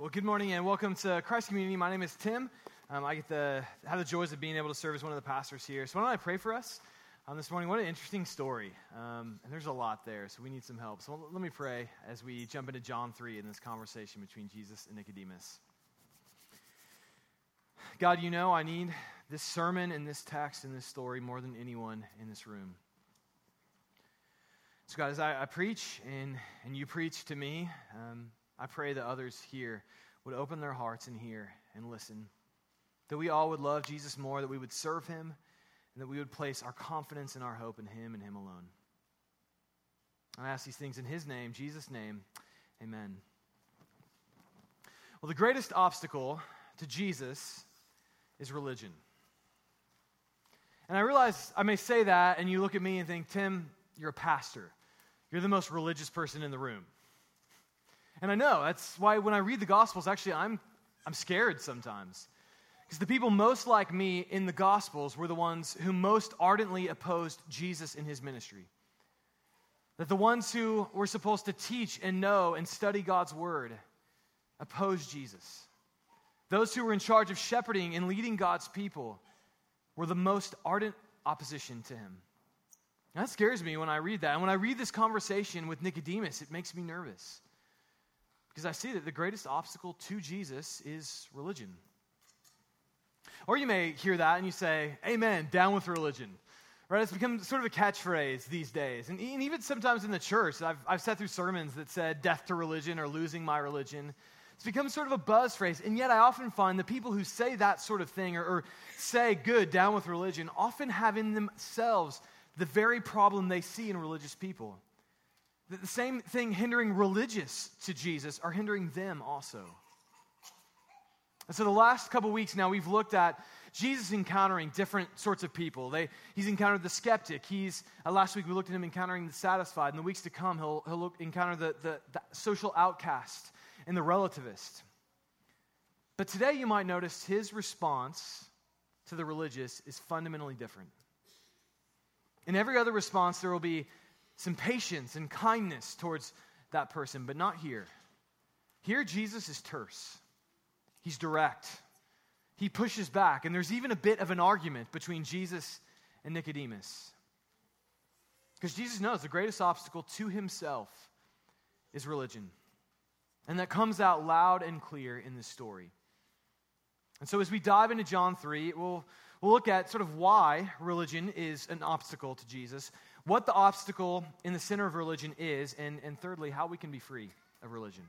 Well, good morning and welcome to Christ Community. My name is Tim. Um, I get the have the joys of being able to serve as one of the pastors here. So why don't I pray for us um, this morning? What an interesting story, um, and there's a lot there, so we need some help. So let me pray as we jump into John three in this conversation between Jesus and Nicodemus. God, you know I need this sermon and this text and this story more than anyone in this room. So God, as I, I preach and and you preach to me. Um, I pray that others here would open their hearts and hear and listen. That we all would love Jesus more, that we would serve him, and that we would place our confidence and our hope in him and him alone. I ask these things in his name, Jesus' name. Amen. Well, the greatest obstacle to Jesus is religion. And I realize I may say that, and you look at me and think, Tim, you're a pastor. You're the most religious person in the room. And I know that's why when I read the Gospels, actually, I'm, I'm scared sometimes. Because the people most like me in the Gospels were the ones who most ardently opposed Jesus in his ministry. That the ones who were supposed to teach and know and study God's word opposed Jesus. Those who were in charge of shepherding and leading God's people were the most ardent opposition to him. that scares me when I read that. And when I read this conversation with Nicodemus, it makes me nervous. Because I see that the greatest obstacle to Jesus is religion. Or you may hear that and you say, Amen, down with religion. Right? It's become sort of a catchphrase these days. And even sometimes in the church, I've, I've sat through sermons that said death to religion or losing my religion. It's become sort of a buzz phrase. And yet I often find the people who say that sort of thing or, or say good, down with religion, often have in themselves the very problem they see in religious people. The same thing hindering religious to Jesus are hindering them also. And so the last couple weeks now, we've looked at Jesus encountering different sorts of people. They, he's encountered the skeptic. He's, uh, last week we looked at him encountering the satisfied. In the weeks to come, he'll, he'll look, encounter the, the, the social outcast and the relativist. But today you might notice his response to the religious is fundamentally different. In every other response, there will be some patience and kindness towards that person, but not here. Here, Jesus is terse, he's direct, he pushes back, and there's even a bit of an argument between Jesus and Nicodemus. Because Jesus knows the greatest obstacle to himself is religion. And that comes out loud and clear in this story. And so, as we dive into John 3, we'll, we'll look at sort of why religion is an obstacle to Jesus what the obstacle in the center of religion is, and, and thirdly, how we can be free of religion.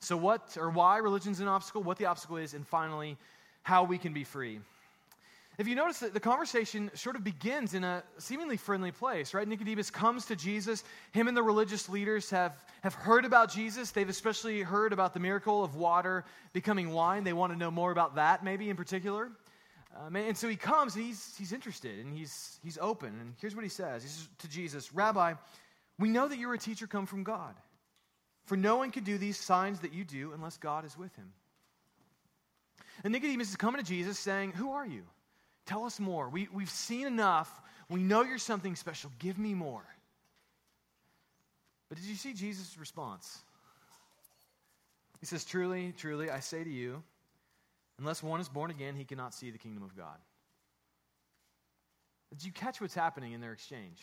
So, what or why religion's an obstacle, what the obstacle is, and finally, how we can be free. If you notice that the conversation sort of begins in a seemingly friendly place, right? Nicodemus comes to Jesus. Him and the religious leaders have, have heard about Jesus. They've especially heard about the miracle of water becoming wine. They want to know more about that, maybe in particular. Um, and so he comes and he's, he's interested and he's, he's open. And here's what he says He says to Jesus, Rabbi, we know that you're a teacher come from God. For no one can do these signs that you do unless God is with him. And Nicodemus is coming to Jesus saying, Who are you? Tell us more. We, we've seen enough. We know you're something special. Give me more. But did you see Jesus' response? He says, Truly, truly, I say to you, Unless one is born again, he cannot see the kingdom of God. Did you catch what's happening in their exchange?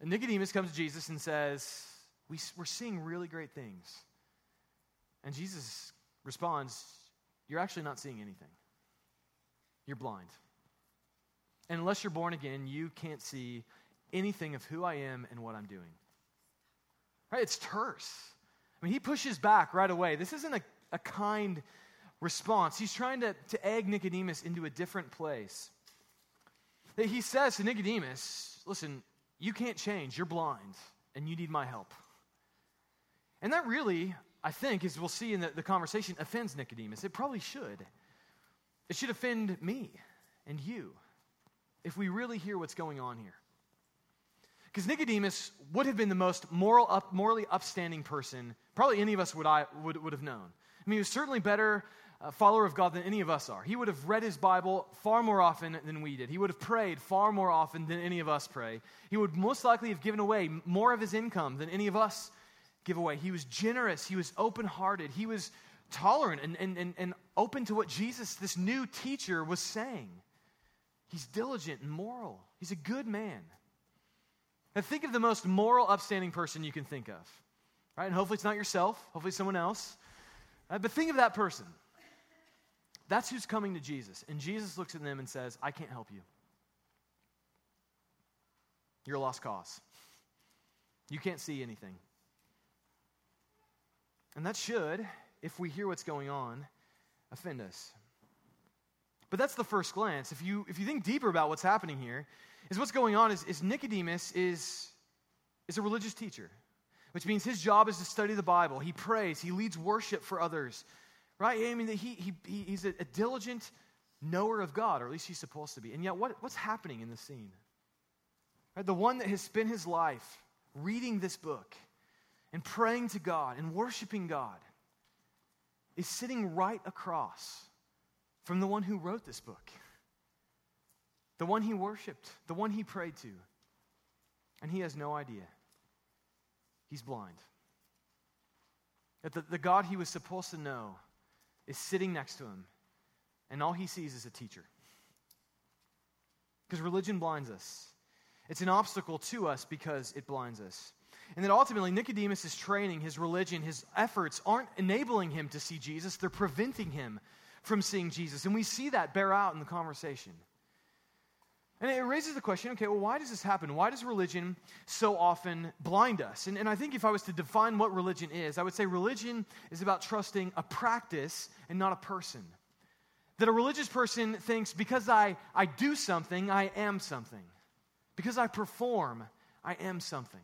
And Nicodemus comes to Jesus and says, we, We're seeing really great things. And Jesus responds, You're actually not seeing anything. You're blind. And unless you're born again, you can't see anything of who I am and what I'm doing. Right? It's terse. I mean, he pushes back right away. This isn't a, a kind response. He's trying to, to egg Nicodemus into a different place. He says to Nicodemus, Listen, you can't change. You're blind, and you need my help. And that really, I think, as we'll see in the, the conversation, offends Nicodemus. It probably should. It should offend me and you if we really hear what's going on here. Because Nicodemus would have been the most moral up, morally upstanding person probably any of us would, I, would, would have known. I mean, he was certainly better follower of God than any of us are. He would have read his Bible far more often than we did. He would have prayed far more often than any of us pray. He would most likely have given away more of his income than any of us give away. He was generous. He was open hearted. He was tolerant and, and, and, and open to what Jesus, this new teacher, was saying. He's diligent and moral, he's a good man. Now, think of the most moral, upstanding person you can think of. Right? And hopefully it's not yourself, hopefully it's someone else. Right? But think of that person. That's who's coming to Jesus. And Jesus looks at them and says, I can't help you. You're a lost cause. You can't see anything. And that should, if we hear what's going on, offend us. But that's the first glance. If you, if you think deeper about what's happening here, is what's going on is, is Nicodemus is, is a religious teacher, which means his job is to study the Bible. He prays, he leads worship for others, right? I mean, he, he, he's a, a diligent knower of God, or at least he's supposed to be. And yet, what, what's happening in the scene? Right? The one that has spent his life reading this book and praying to God and worshiping God is sitting right across from the one who wrote this book the one he worshiped, the one he prayed to. And he has no idea. He's blind. That the, the God he was supposed to know is sitting next to him, and all he sees is a teacher. Because religion blinds us. It's an obstacle to us because it blinds us. And that ultimately, Nicodemus' training, his religion, his efforts aren't enabling him to see Jesus, they're preventing him from seeing Jesus. And we see that bear out in the conversation. And it raises the question okay, well, why does this happen? Why does religion so often blind us? And, and I think if I was to define what religion is, I would say religion is about trusting a practice and not a person. That a religious person thinks because I, I do something, I am something. Because I perform, I am something.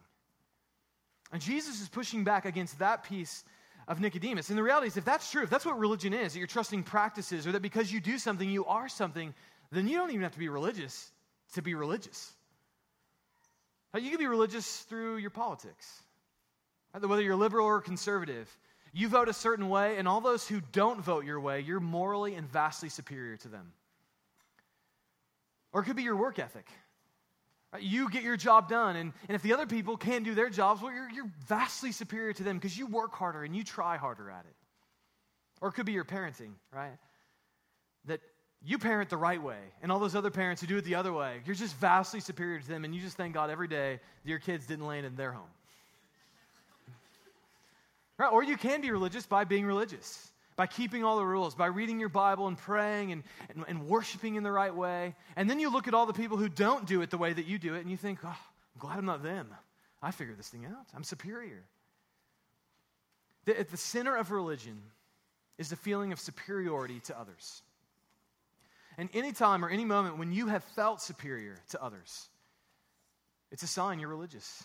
And Jesus is pushing back against that piece of Nicodemus. And the reality is, if that's true, if that's what religion is, that you're trusting practices, or that because you do something, you are something, then you don't even have to be religious to be religious. You can be religious through your politics, whether you're liberal or conservative. You vote a certain way, and all those who don't vote your way, you're morally and vastly superior to them. Or it could be your work ethic. You get your job done, and, and if the other people can't do their jobs, well, you're, you're vastly superior to them because you work harder and you try harder at it. Or it could be your parenting, right? That you parent the right way, and all those other parents who do it the other way, you're just vastly superior to them, and you just thank God every day that your kids didn't land in their home. right? Or you can be religious by being religious, by keeping all the rules, by reading your Bible and praying and, and, and worshiping in the right way. And then you look at all the people who don't do it the way that you do it, and you think, oh, I'm glad I'm not them. I figured this thing out. I'm superior. The, at the center of religion is the feeling of superiority to others. And any time or any moment when you have felt superior to others, it's a sign you're religious.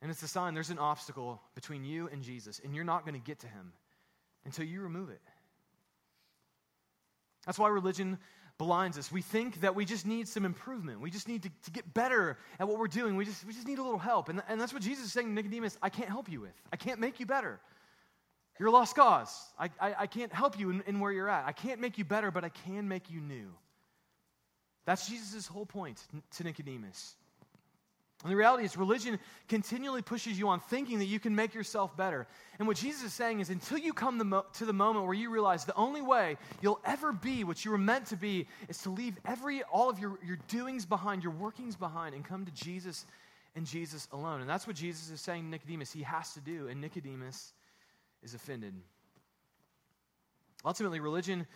And it's a sign there's an obstacle between you and Jesus, and you're not going to get to him until you remove it. That's why religion blinds us. We think that we just need some improvement. We just need to, to get better at what we're doing. We just, we just need a little help. And, and that's what Jesus is saying to Nicodemus I can't help you with. I can't make you better. You're a lost cause. I, I, I can't help you in, in where you're at. I can't make you better, but I can make you new. That's Jesus' whole point to Nicodemus. And the reality is, religion continually pushes you on thinking that you can make yourself better. And what Jesus is saying is, until you come the mo- to the moment where you realize the only way you'll ever be what you were meant to be is to leave every, all of your, your doings behind, your workings behind, and come to Jesus and Jesus alone. And that's what Jesus is saying to Nicodemus he has to do. And Nicodemus is offended. Ultimately, religion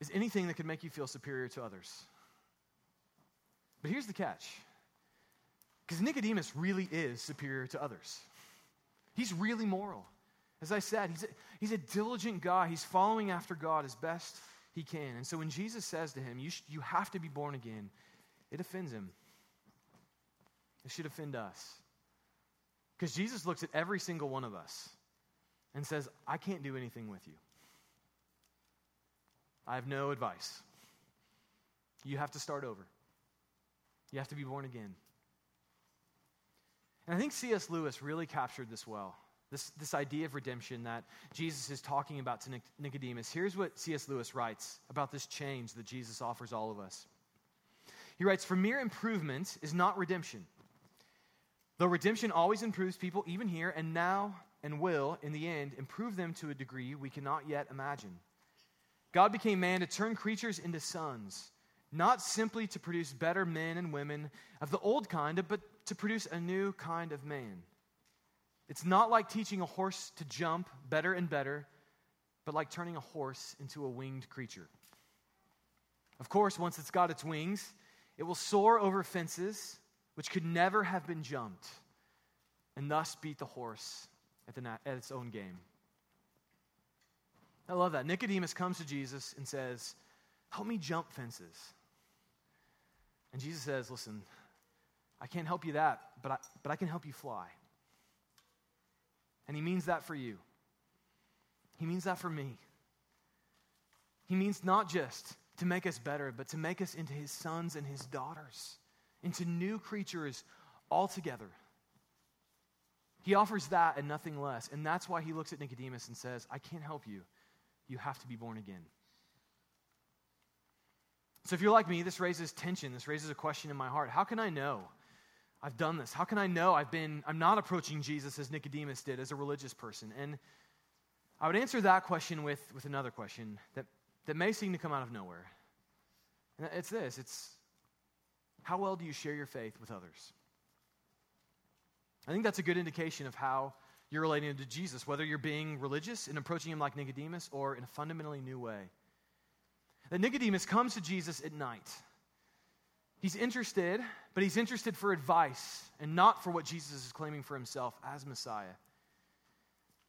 is anything that can make you feel superior to others. But here's the catch because Nicodemus really is superior to others. He's really moral. As I said, he's a, he's a diligent guy. He's following after God as best he can. And so when Jesus says to him, You, sh- you have to be born again, it offends him. It should offend us. Because Jesus looks at every single one of us and says, I can't do anything with you. I have no advice. You have to start over. You have to be born again. And I think C.S. Lewis really captured this well. This, this idea of redemption that Jesus is talking about to Nicodemus. Here's what C.S. Lewis writes about this change that Jesus offers all of us. He writes For mere improvement is not redemption. Though redemption always improves people, even here and now and will, in the end, improve them to a degree we cannot yet imagine. God became man to turn creatures into sons, not simply to produce better men and women of the old kind, but to produce a new kind of man. It's not like teaching a horse to jump better and better, but like turning a horse into a winged creature. Of course, once it's got its wings, it will soar over fences which could never have been jumped, and thus beat the horse at, the, at its own game. I love that. Nicodemus comes to Jesus and says, Help me jump fences. And Jesus says, Listen, I can't help you that, but I, but I can help you fly. And he means that for you. He means that for me. He means not just to make us better, but to make us into his sons and his daughters, into new creatures altogether. He offers that and nothing less. And that's why he looks at Nicodemus and says, I can't help you. You have to be born again. So if you're like me, this raises tension. This raises a question in my heart. How can I know I've done this? How can I know I've been, I'm not approaching Jesus as Nicodemus did, as a religious person? And I would answer that question with, with another question that, that may seem to come out of nowhere. And it's this it's how well do you share your faith with others? I think that's a good indication of how you're relating to Jesus, whether you're being religious and approaching him like Nicodemus or in a fundamentally new way. That Nicodemus comes to Jesus at night. He's interested, but he's interested for advice and not for what Jesus is claiming for himself as Messiah.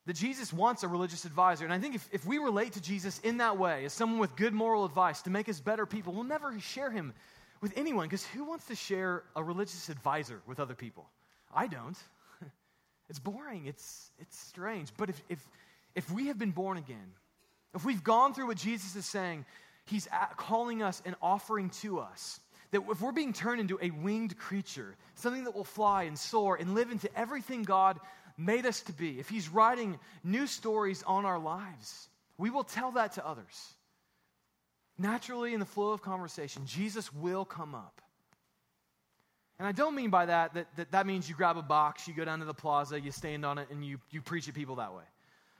That Jesus wants a religious advisor. And I think if, if we relate to Jesus in that way, as someone with good moral advice to make us better people, we'll never share him with anyone because who wants to share a religious advisor with other people? I don't. It's boring. It's, it's strange. But if, if, if we have been born again, if we've gone through what Jesus is saying, he's calling us and offering to us. That if we're being turned into a winged creature, something that will fly and soar and live into everything God made us to be, if He's writing new stories on our lives, we will tell that to others. Naturally, in the flow of conversation, Jesus will come up. And I don't mean by that that, that that means you grab a box, you go down to the plaza, you stand on it, and you, you preach at people that way.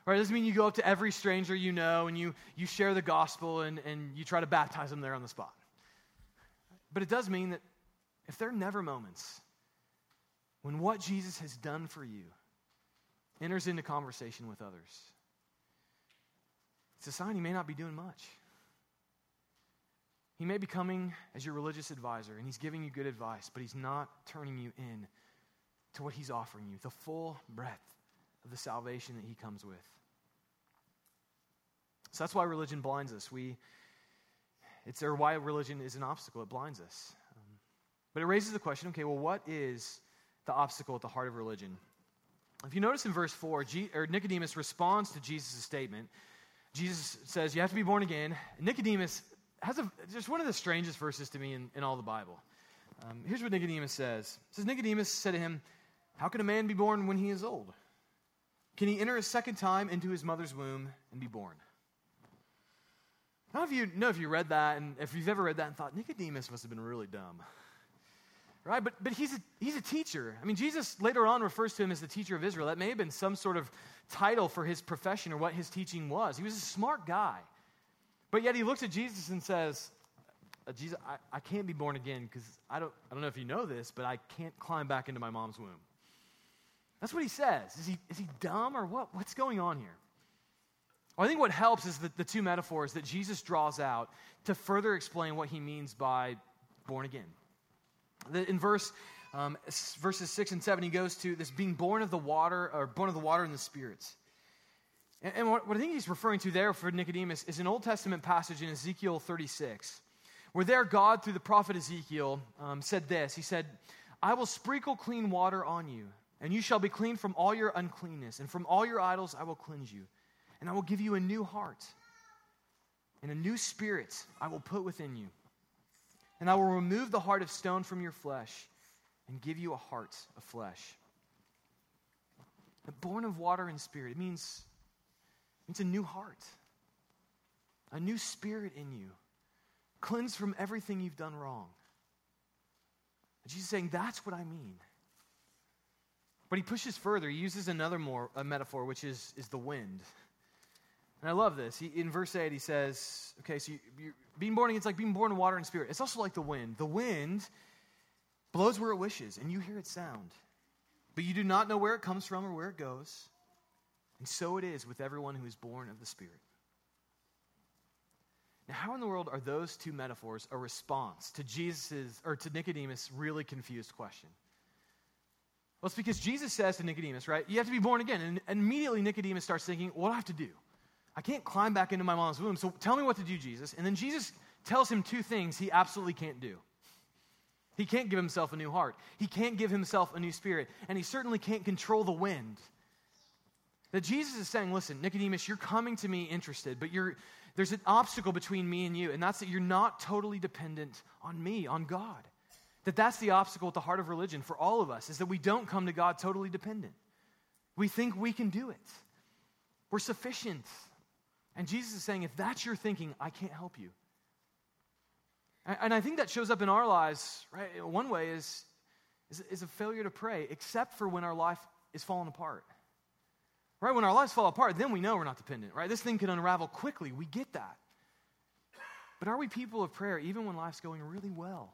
Right? It doesn't mean you go up to every stranger you know and you, you share the gospel and, and you try to baptize them there on the spot. But it does mean that if there are never moments when what Jesus has done for you enters into conversation with others, it's a sign he may not be doing much. He may be coming as your religious advisor and he's giving you good advice, but he's not turning you in to what he's offering you, the full breadth of the salvation that he comes with. So that's why religion blinds us. We, it's or why religion is an obstacle. It blinds us. Um, but it raises the question okay, well, what is the obstacle at the heart of religion? If you notice in verse 4, G, or Nicodemus responds to Jesus' statement. Jesus says, You have to be born again. Nicodemus has a, just one of the strangest verses to me in, in all the Bible. Um, here's what Nicodemus says. It says, Nicodemus said to him, How can a man be born when he is old? Can he enter a second time into his mother's womb and be born? Know if you know if you read that and if you've ever read that and thought, Nicodemus must have been really dumb. Right? But, but he's, a, he's a teacher. I mean, Jesus later on refers to him as the teacher of Israel. That may have been some sort of title for his profession or what his teaching was. He was a smart guy. But yet he looks at Jesus and says, uh, Jesus, I, I can't be born again because I don't, I don't know if you know this, but I can't climb back into my mom's womb. That's what he says. Is he, is he dumb or what? What's going on here? Well, I think what helps is the, the two metaphors that Jesus draws out to further explain what he means by born again. In verse, um, verses 6 and 7, he goes to this being born of the water, or born of the water and the spirits. And, and what, what I think he's referring to there for Nicodemus is an Old Testament passage in Ezekiel 36, where there God, through the prophet Ezekiel, um, said this He said, I will sprinkle clean water on you, and you shall be clean from all your uncleanness, and from all your idols I will cleanse you. And I will give you a new heart, and a new spirit I will put within you. And I will remove the heart of stone from your flesh, and give you a heart of flesh. Born of water and spirit, it means it's a new heart, a new spirit in you, cleansed from everything you've done wrong. And Jesus is saying, That's what I mean. But he pushes further. He uses another more, a metaphor, which is, is the wind. And I love this. He, in verse 8, he says, okay, so you, being born again, it's like being born in water and spirit. It's also like the wind. The wind blows where it wishes, and you hear its sound. But you do not know where it comes from or where it goes. And so it is with everyone who is born of the Spirit. Now, how in the world are those two metaphors a response to Jesus's or to Nicodemus' really confused question? Well, it's because Jesus says to Nicodemus, right, you have to be born again. And immediately Nicodemus starts thinking, what do I have to do? I can't climb back into my mom's womb, so tell me what to do, Jesus. And then Jesus tells him two things he absolutely can't do. He can't give himself a new heart, he can't give himself a new spirit, and he certainly can't control the wind. That Jesus is saying, listen, Nicodemus, you're coming to me interested, but there's an obstacle between me and you, and that's that you're not totally dependent on me, on God. That that's the obstacle at the heart of religion for all of us, is that we don't come to God totally dependent. We think we can do it. We're sufficient. And Jesus is saying, if that's your thinking, I can't help you. And I think that shows up in our lives, right? One way is, is, is a failure to pray, except for when our life is falling apart. Right? When our lives fall apart, then we know we're not dependent, right? This thing can unravel quickly. We get that. But are we people of prayer even when life's going really well?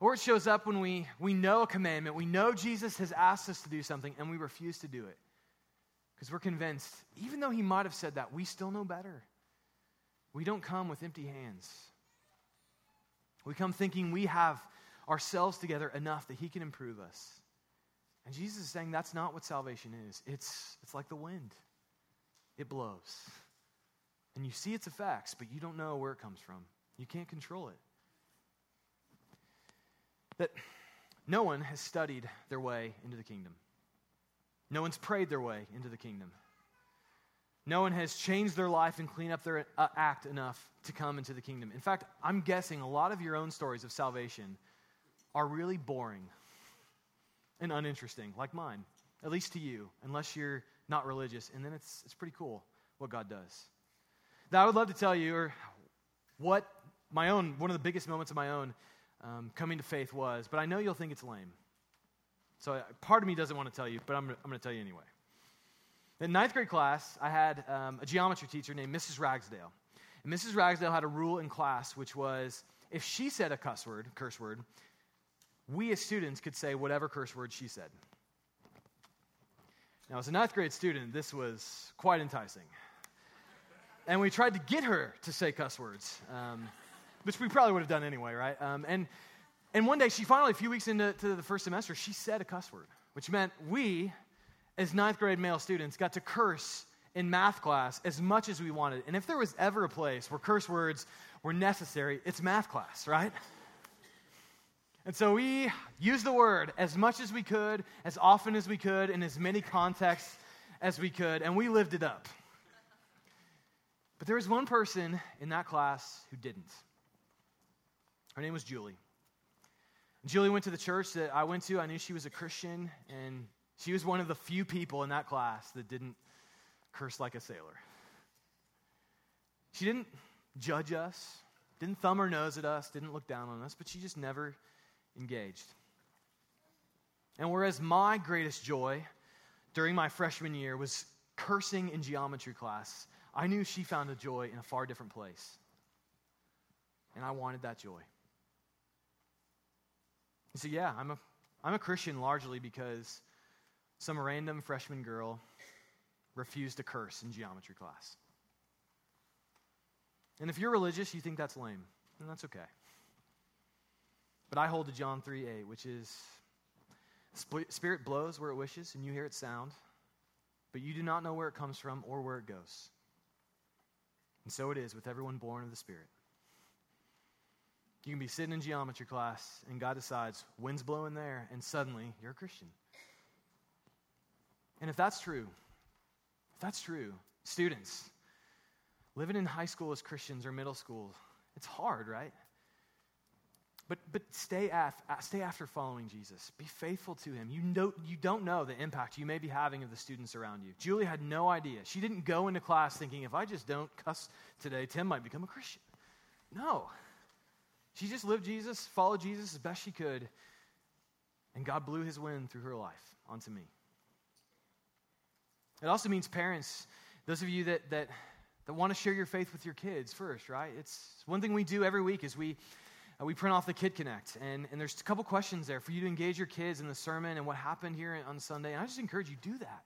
Or it shows up when we, we know a commandment, we know Jesus has asked us to do something, and we refuse to do it. Because we're convinced, even though he might have said that, we still know better. We don't come with empty hands. We come thinking we have ourselves together enough that he can improve us. And Jesus is saying that's not what salvation is. It's, it's like the wind, it blows. And you see its effects, but you don't know where it comes from. You can't control it. That no one has studied their way into the kingdom. No one's prayed their way into the kingdom. No one has changed their life and cleaned up their uh, act enough to come into the kingdom. In fact, I'm guessing a lot of your own stories of salvation are really boring and uninteresting, like mine, at least to you, unless you're not religious. And then it's, it's pretty cool what God does. Now, I would love to tell you or what my own, one of the biggest moments of my own um, coming to faith was, but I know you'll think it's lame. So part of me doesn't want to tell you, but I'm, I'm going to tell you anyway. In ninth grade class, I had um, a geometry teacher named Mrs. Ragsdale. And Mrs. Ragsdale had a rule in class, which was if she said a cuss word, curse word, we as students could say whatever curse word she said. Now, as a ninth grade student, this was quite enticing. And we tried to get her to say cuss words, um, which we probably would have done anyway, right? Um, and, and one day, she finally, a few weeks into the first semester, she said a cuss word, which meant we as ninth grade male students, got to curse in math class as much as we wanted. And if there was ever a place where curse words were necessary, it's math class, right? And so we used the word as much as we could, as often as we could, in as many contexts as we could, and we lived it up. But there was one person in that class who didn't. Her name was Julie. Julie went to the church that I went to. I knew she was a Christian, and she was one of the few people in that class that didn't curse like a sailor. She didn't judge us, didn't thumb her nose at us, didn't look down on us, but she just never engaged. And whereas my greatest joy during my freshman year was cursing in geometry class, I knew she found a joy in a far different place. And I wanted that joy. You see, yeah, I'm a, I'm a Christian largely because some random freshman girl refused to curse in geometry class. And if you're religious, you think that's lame, and that's okay. But I hold to John 3 8, which is Spirit blows where it wishes, and you hear its sound, but you do not know where it comes from or where it goes. And so it is with everyone born of the Spirit. You can be sitting in geometry class, and God decides, wind's blowing there, and suddenly you're a Christian. And if that's true, if that's true, students, living in high school as Christians or middle school, it's hard, right? But, but stay, af, stay after following Jesus. Be faithful to him. You, know, you don't know the impact you may be having of the students around you. Julie had no idea. She didn't go into class thinking, if I just don't cuss today, Tim might become a Christian. No. She just lived Jesus, followed Jesus as best she could. And God blew his wind through her life onto me. It also means parents, those of you that, that, that want to share your faith with your kids first, right? It's one thing we do every week is we, uh, Uh, we print off the Kid Connect. And, and there's a couple questions there for you to engage your kids in the sermon and what happened here on Sunday. And I just encourage you do that.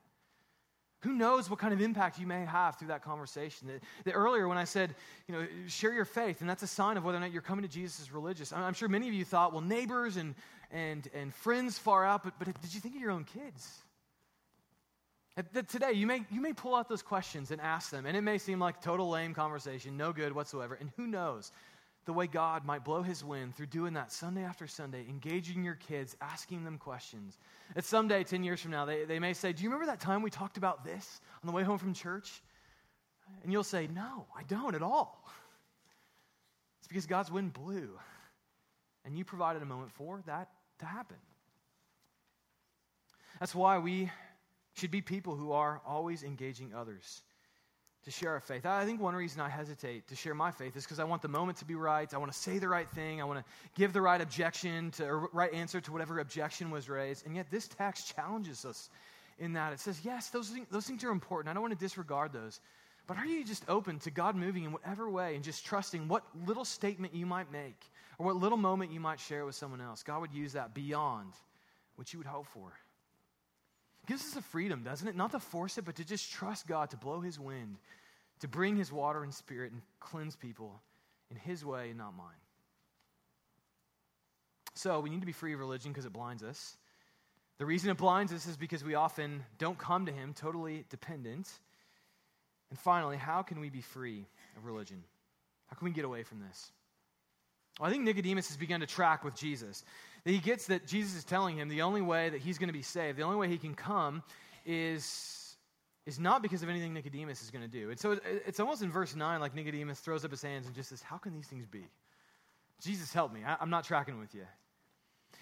Who knows what kind of impact you may have through that conversation? That, that, earlier, when I said, you know, share your faith, and that's a sign of whether or not you're coming to Jesus as religious. I'm, I'm sure many of you thought, well, neighbors and, and, and friends far out, but, but did you think of your own kids? That today, you may, you may pull out those questions and ask them, and it may seem like total lame conversation, no good whatsoever. And who knows the way God might blow his wind through doing that Sunday after Sunday, engaging your kids, asking them questions. That someday, 10 years from now, they, they may say, Do you remember that time we talked about this on the way home from church? And you'll say, No, I don't at all. It's because God's wind blew, and you provided a moment for that to happen. That's why we should be people who are always engaging others to share our faith. I think one reason I hesitate to share my faith is because I want the moment to be right. I want to say the right thing. I want to give the right objection to or right answer to whatever objection was raised. And yet this text challenges us in that it says, yes, those things, those things are important. I don't want to disregard those. But are you just open to God moving in whatever way and just trusting what little statement you might make or what little moment you might share with someone else? God would use that beyond what you would hope for gives us a freedom, doesn't it? Not to force it, but to just trust God to blow his wind, to bring his water and spirit and cleanse people in his way and not mine. So we need to be free of religion because it blinds us. The reason it blinds us is because we often don't come to him totally dependent. And finally, how can we be free of religion? How can we get away from this? Well, I think Nicodemus has begun to track with Jesus he gets that Jesus is telling him the only way that he's going to be saved, the only way he can come is, is not because of anything Nicodemus is going to do. And so it's almost in verse 9 like Nicodemus throws up his hands and just says, How can these things be? Jesus, help me. I, I'm not tracking with you.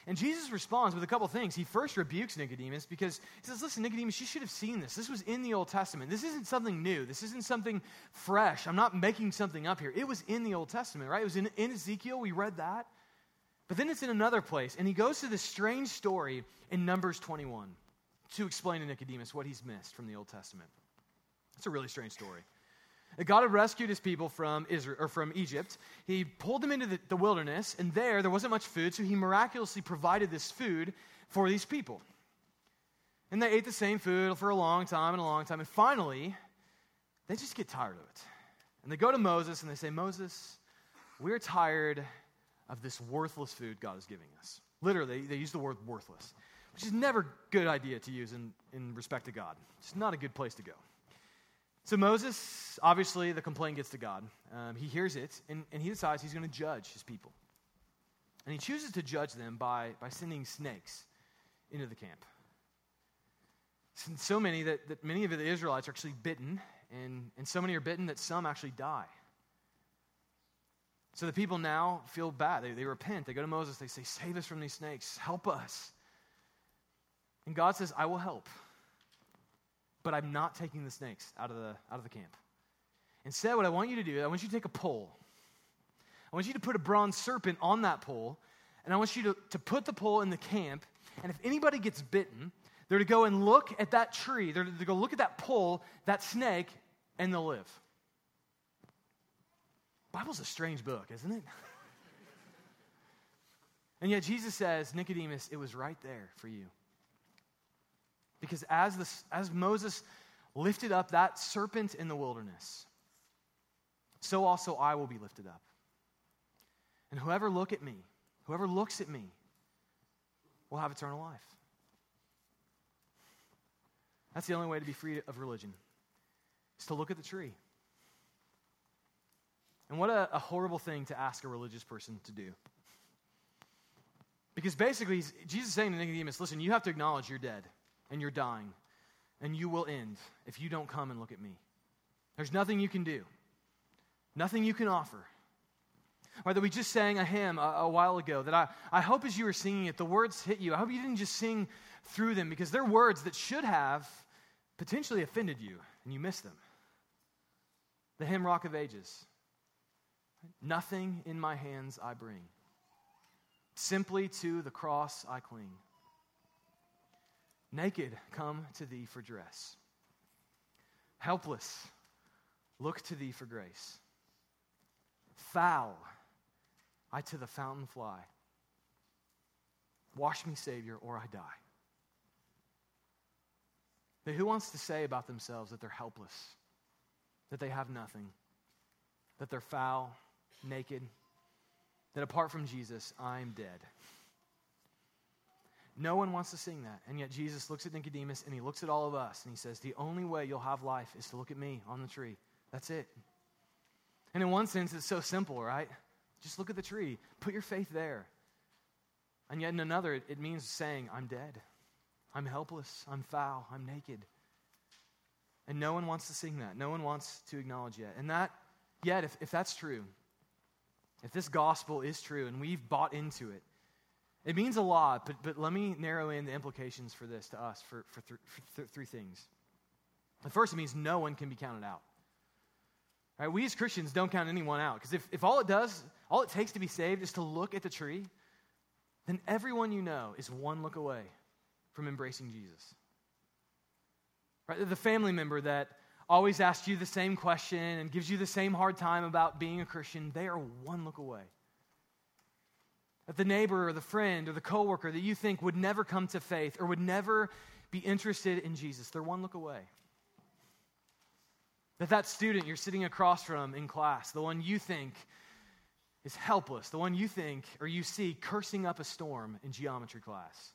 And Jesus responds with a couple things. He first rebukes Nicodemus because he says, Listen, Nicodemus, you should have seen this. This was in the Old Testament. This isn't something new. This isn't something fresh. I'm not making something up here. It was in the Old Testament, right? It was in, in Ezekiel. We read that. But then it's in another place, and he goes to this strange story in Numbers 21 to explain to Nicodemus what he's missed from the Old Testament. It's a really strange story. God had rescued his people from Israel or from Egypt. He pulled them into the, the wilderness, and there there wasn't much food, so he miraculously provided this food for these people. And they ate the same food for a long time and a long time, and finally, they just get tired of it. And they go to Moses and they say, Moses, we're tired of this worthless food God is giving us. Literally, they use the word worthless, which is never a good idea to use in, in respect to God. It's not a good place to go. So Moses, obviously, the complaint gets to God. Um, he hears it, and, and he decides he's going to judge his people. And he chooses to judge them by, by sending snakes into the camp. So many that, that many of the Israelites are actually bitten, and, and so many are bitten that some actually die. So the people now feel bad. They, they repent. They go to Moses. They say, Save us from these snakes. Help us. And God says, I will help. But I'm not taking the snakes out of the, out of the camp. Instead, what I want you to do, is I want you to take a pole. I want you to put a bronze serpent on that pole. And I want you to, to put the pole in the camp. And if anybody gets bitten, they're to go and look at that tree. They're to go look at that pole, that snake, and they'll live. Bible's a strange book, isn't it? and yet Jesus says, Nicodemus, it was right there for you. Because as, the, as Moses lifted up that serpent in the wilderness, so also I will be lifted up. And whoever look at me, whoever looks at me, will have eternal life. That's the only way to be free of religion, is to look at the tree. And what a, a horrible thing to ask a religious person to do. Because basically, Jesus is saying to Nicodemus, listen, you have to acknowledge you're dead and you're dying, and you will end if you don't come and look at me. There's nothing you can do, nothing you can offer. Or that we just sang a hymn a, a, while ago that I, I hope as you were singing it, the words hit you. I hope you didn't just sing through them because they're words that should have potentially offended you and you missed them. The hymn Rock of Ages. Nothing in my hands I bring. Simply to the cross I cling. Naked, come to thee for dress. Helpless, look to thee for grace. Foul, I to the fountain fly. Wash me, Savior, or I die. But who wants to say about themselves that they're helpless, that they have nothing, that they're foul, naked, that apart from Jesus, I'm dead? No one wants to sing that. And yet Jesus looks at Nicodemus and he looks at all of us and he says, The only way you'll have life is to look at me on the tree. That's it. And in one sense, it's so simple, right? Just look at the tree, put your faith there. And yet in another, it, it means saying, I'm dead. I'm helpless. I'm foul. I'm naked. And no one wants to sing that. No one wants to acknowledge yet. And that, yet, if, if that's true, if this gospel is true and we've bought into it, it means a lot, but, but let me narrow in the implications for this to us for, for, th- for th- three things. The first, it means no one can be counted out. Right? We as Christians don't count anyone out because if, if all it does, all it takes to be saved is to look at the tree, then everyone you know is one look away from embracing Jesus. Right? The family member that always asks you the same question and gives you the same hard time about being a Christian, they are one look away that the neighbor or the friend or the coworker that you think would never come to faith or would never be interested in Jesus, they're one look away. That that student you're sitting across from in class, the one you think is helpless, the one you think or you see cursing up a storm in geometry class,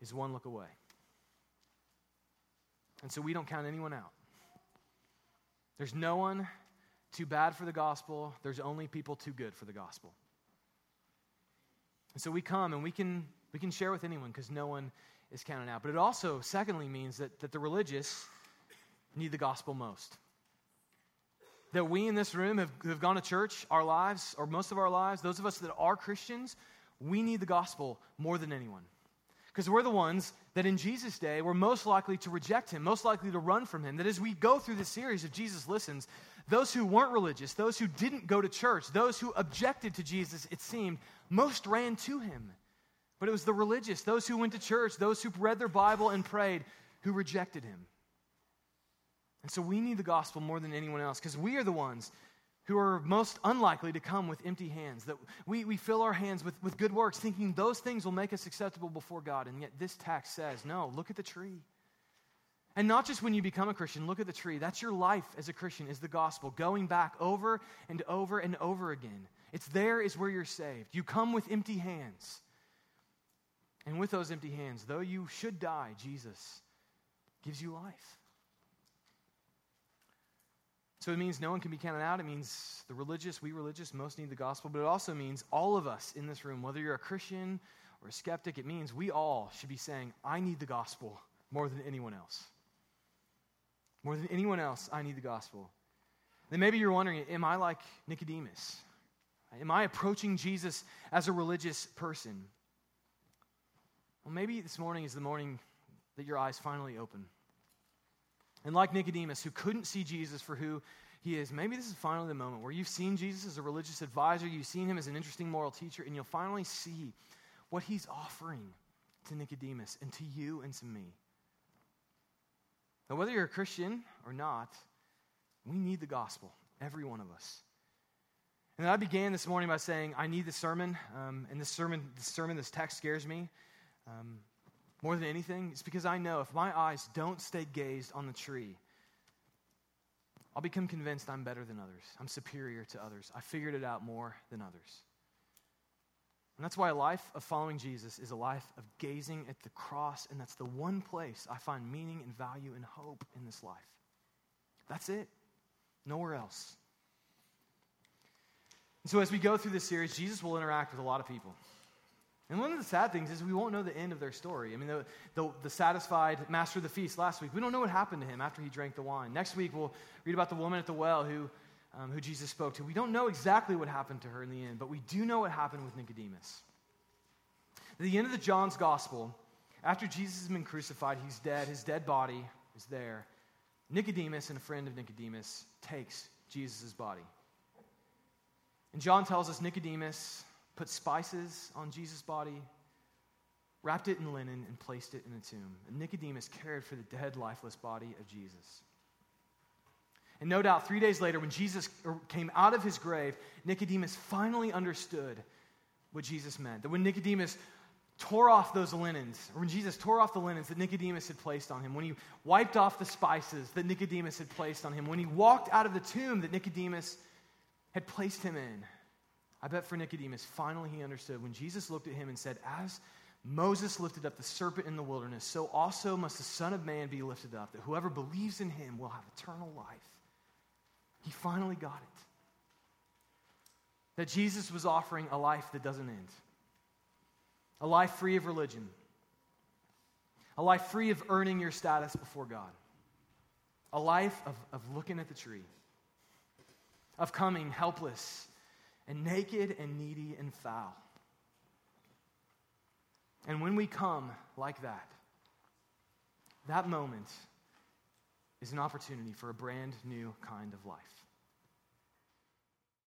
is one look away. And so we don't count anyone out. There's no one too bad for the gospel, there's only people too good for the gospel. And so we come and we can, we can share with anyone because no one is counted out. But it also, secondly, means that, that the religious need the gospel most. That we in this room have, have gone to church our lives, or most of our lives, those of us that are Christians, we need the gospel more than anyone. Because we're the ones that in Jesus' day were most likely to reject him, most likely to run from him. That as we go through this series of Jesus Listens, those who weren't religious, those who didn't go to church, those who objected to Jesus, it seemed, most ran to him. But it was the religious, those who went to church, those who read their Bible and prayed, who rejected him. And so we need the gospel more than anyone else because we are the ones who are most unlikely to come with empty hands. That we, we fill our hands with, with good works, thinking those things will make us acceptable before God. And yet this text says, no, look at the tree. And not just when you become a Christian, look at the tree. That's your life as a Christian, is the gospel, going back over and over and over again. It's there is where you're saved. You come with empty hands. And with those empty hands, though you should die, Jesus gives you life. So it means no one can be counted out. It means the religious, we religious, most need the gospel. But it also means all of us in this room, whether you're a Christian or a skeptic, it means we all should be saying, I need the gospel more than anyone else. More than anyone else, I need the gospel. Then maybe you're wondering, am I like Nicodemus? Am I approaching Jesus as a religious person? Well, maybe this morning is the morning that your eyes finally open. And like Nicodemus, who couldn't see Jesus for who he is, maybe this is finally the moment where you've seen Jesus as a religious advisor, you've seen him as an interesting moral teacher, and you'll finally see what he's offering to Nicodemus and to you and to me. Now, whether you're a Christian or not, we need the gospel, every one of us. And I began this morning by saying, I need the sermon. Um, and this sermon, this sermon, this text scares me um, more than anything. It's because I know if my eyes don't stay gazed on the tree, I'll become convinced I'm better than others. I'm superior to others. I figured it out more than others. And that's why a life of following Jesus is a life of gazing at the cross, and that's the one place I find meaning and value and hope in this life. That's it. Nowhere else. And so, as we go through this series, Jesus will interact with a lot of people. And one of the sad things is we won't know the end of their story. I mean, the, the, the, satisfied master of the feast last week, we don't know what happened to him after he drank the wine. Next week, we'll read about the woman at the well who, um, who Jesus spoke to. We don't know exactly what happened to her in the end, but we do know what happened with Nicodemus. At the end of the John's gospel, after Jesus has been crucified, he's dead, his dead body is there. Nicodemus and a friend of Nicodemus takes Jesus' body. And John tells us Nicodemus put spices on Jesus' body, wrapped it in linen, and placed it in a tomb. And Nicodemus cared for the dead, lifeless body of Jesus. And no doubt, three days later, when Jesus er, came out of his grave, Nicodemus finally understood what Jesus meant. That when Nicodemus tore off those linens, or when Jesus tore off the linens that Nicodemus had placed on him, when he wiped off the spices that Nicodemus had placed on him, when he walked out of the tomb that Nicodemus had placed him in, I bet for Nicodemus, finally he understood when Jesus looked at him and said, As Moses lifted up the serpent in the wilderness, so also must the Son of Man be lifted up, that whoever believes in him will have eternal life. He finally got it. That Jesus was offering a life that doesn't end, a life free of religion, a life free of earning your status before God, a life of, of looking at the tree, of coming helpless and naked and needy and foul. And when we come like that, that moment is an opportunity for a brand new kind of life.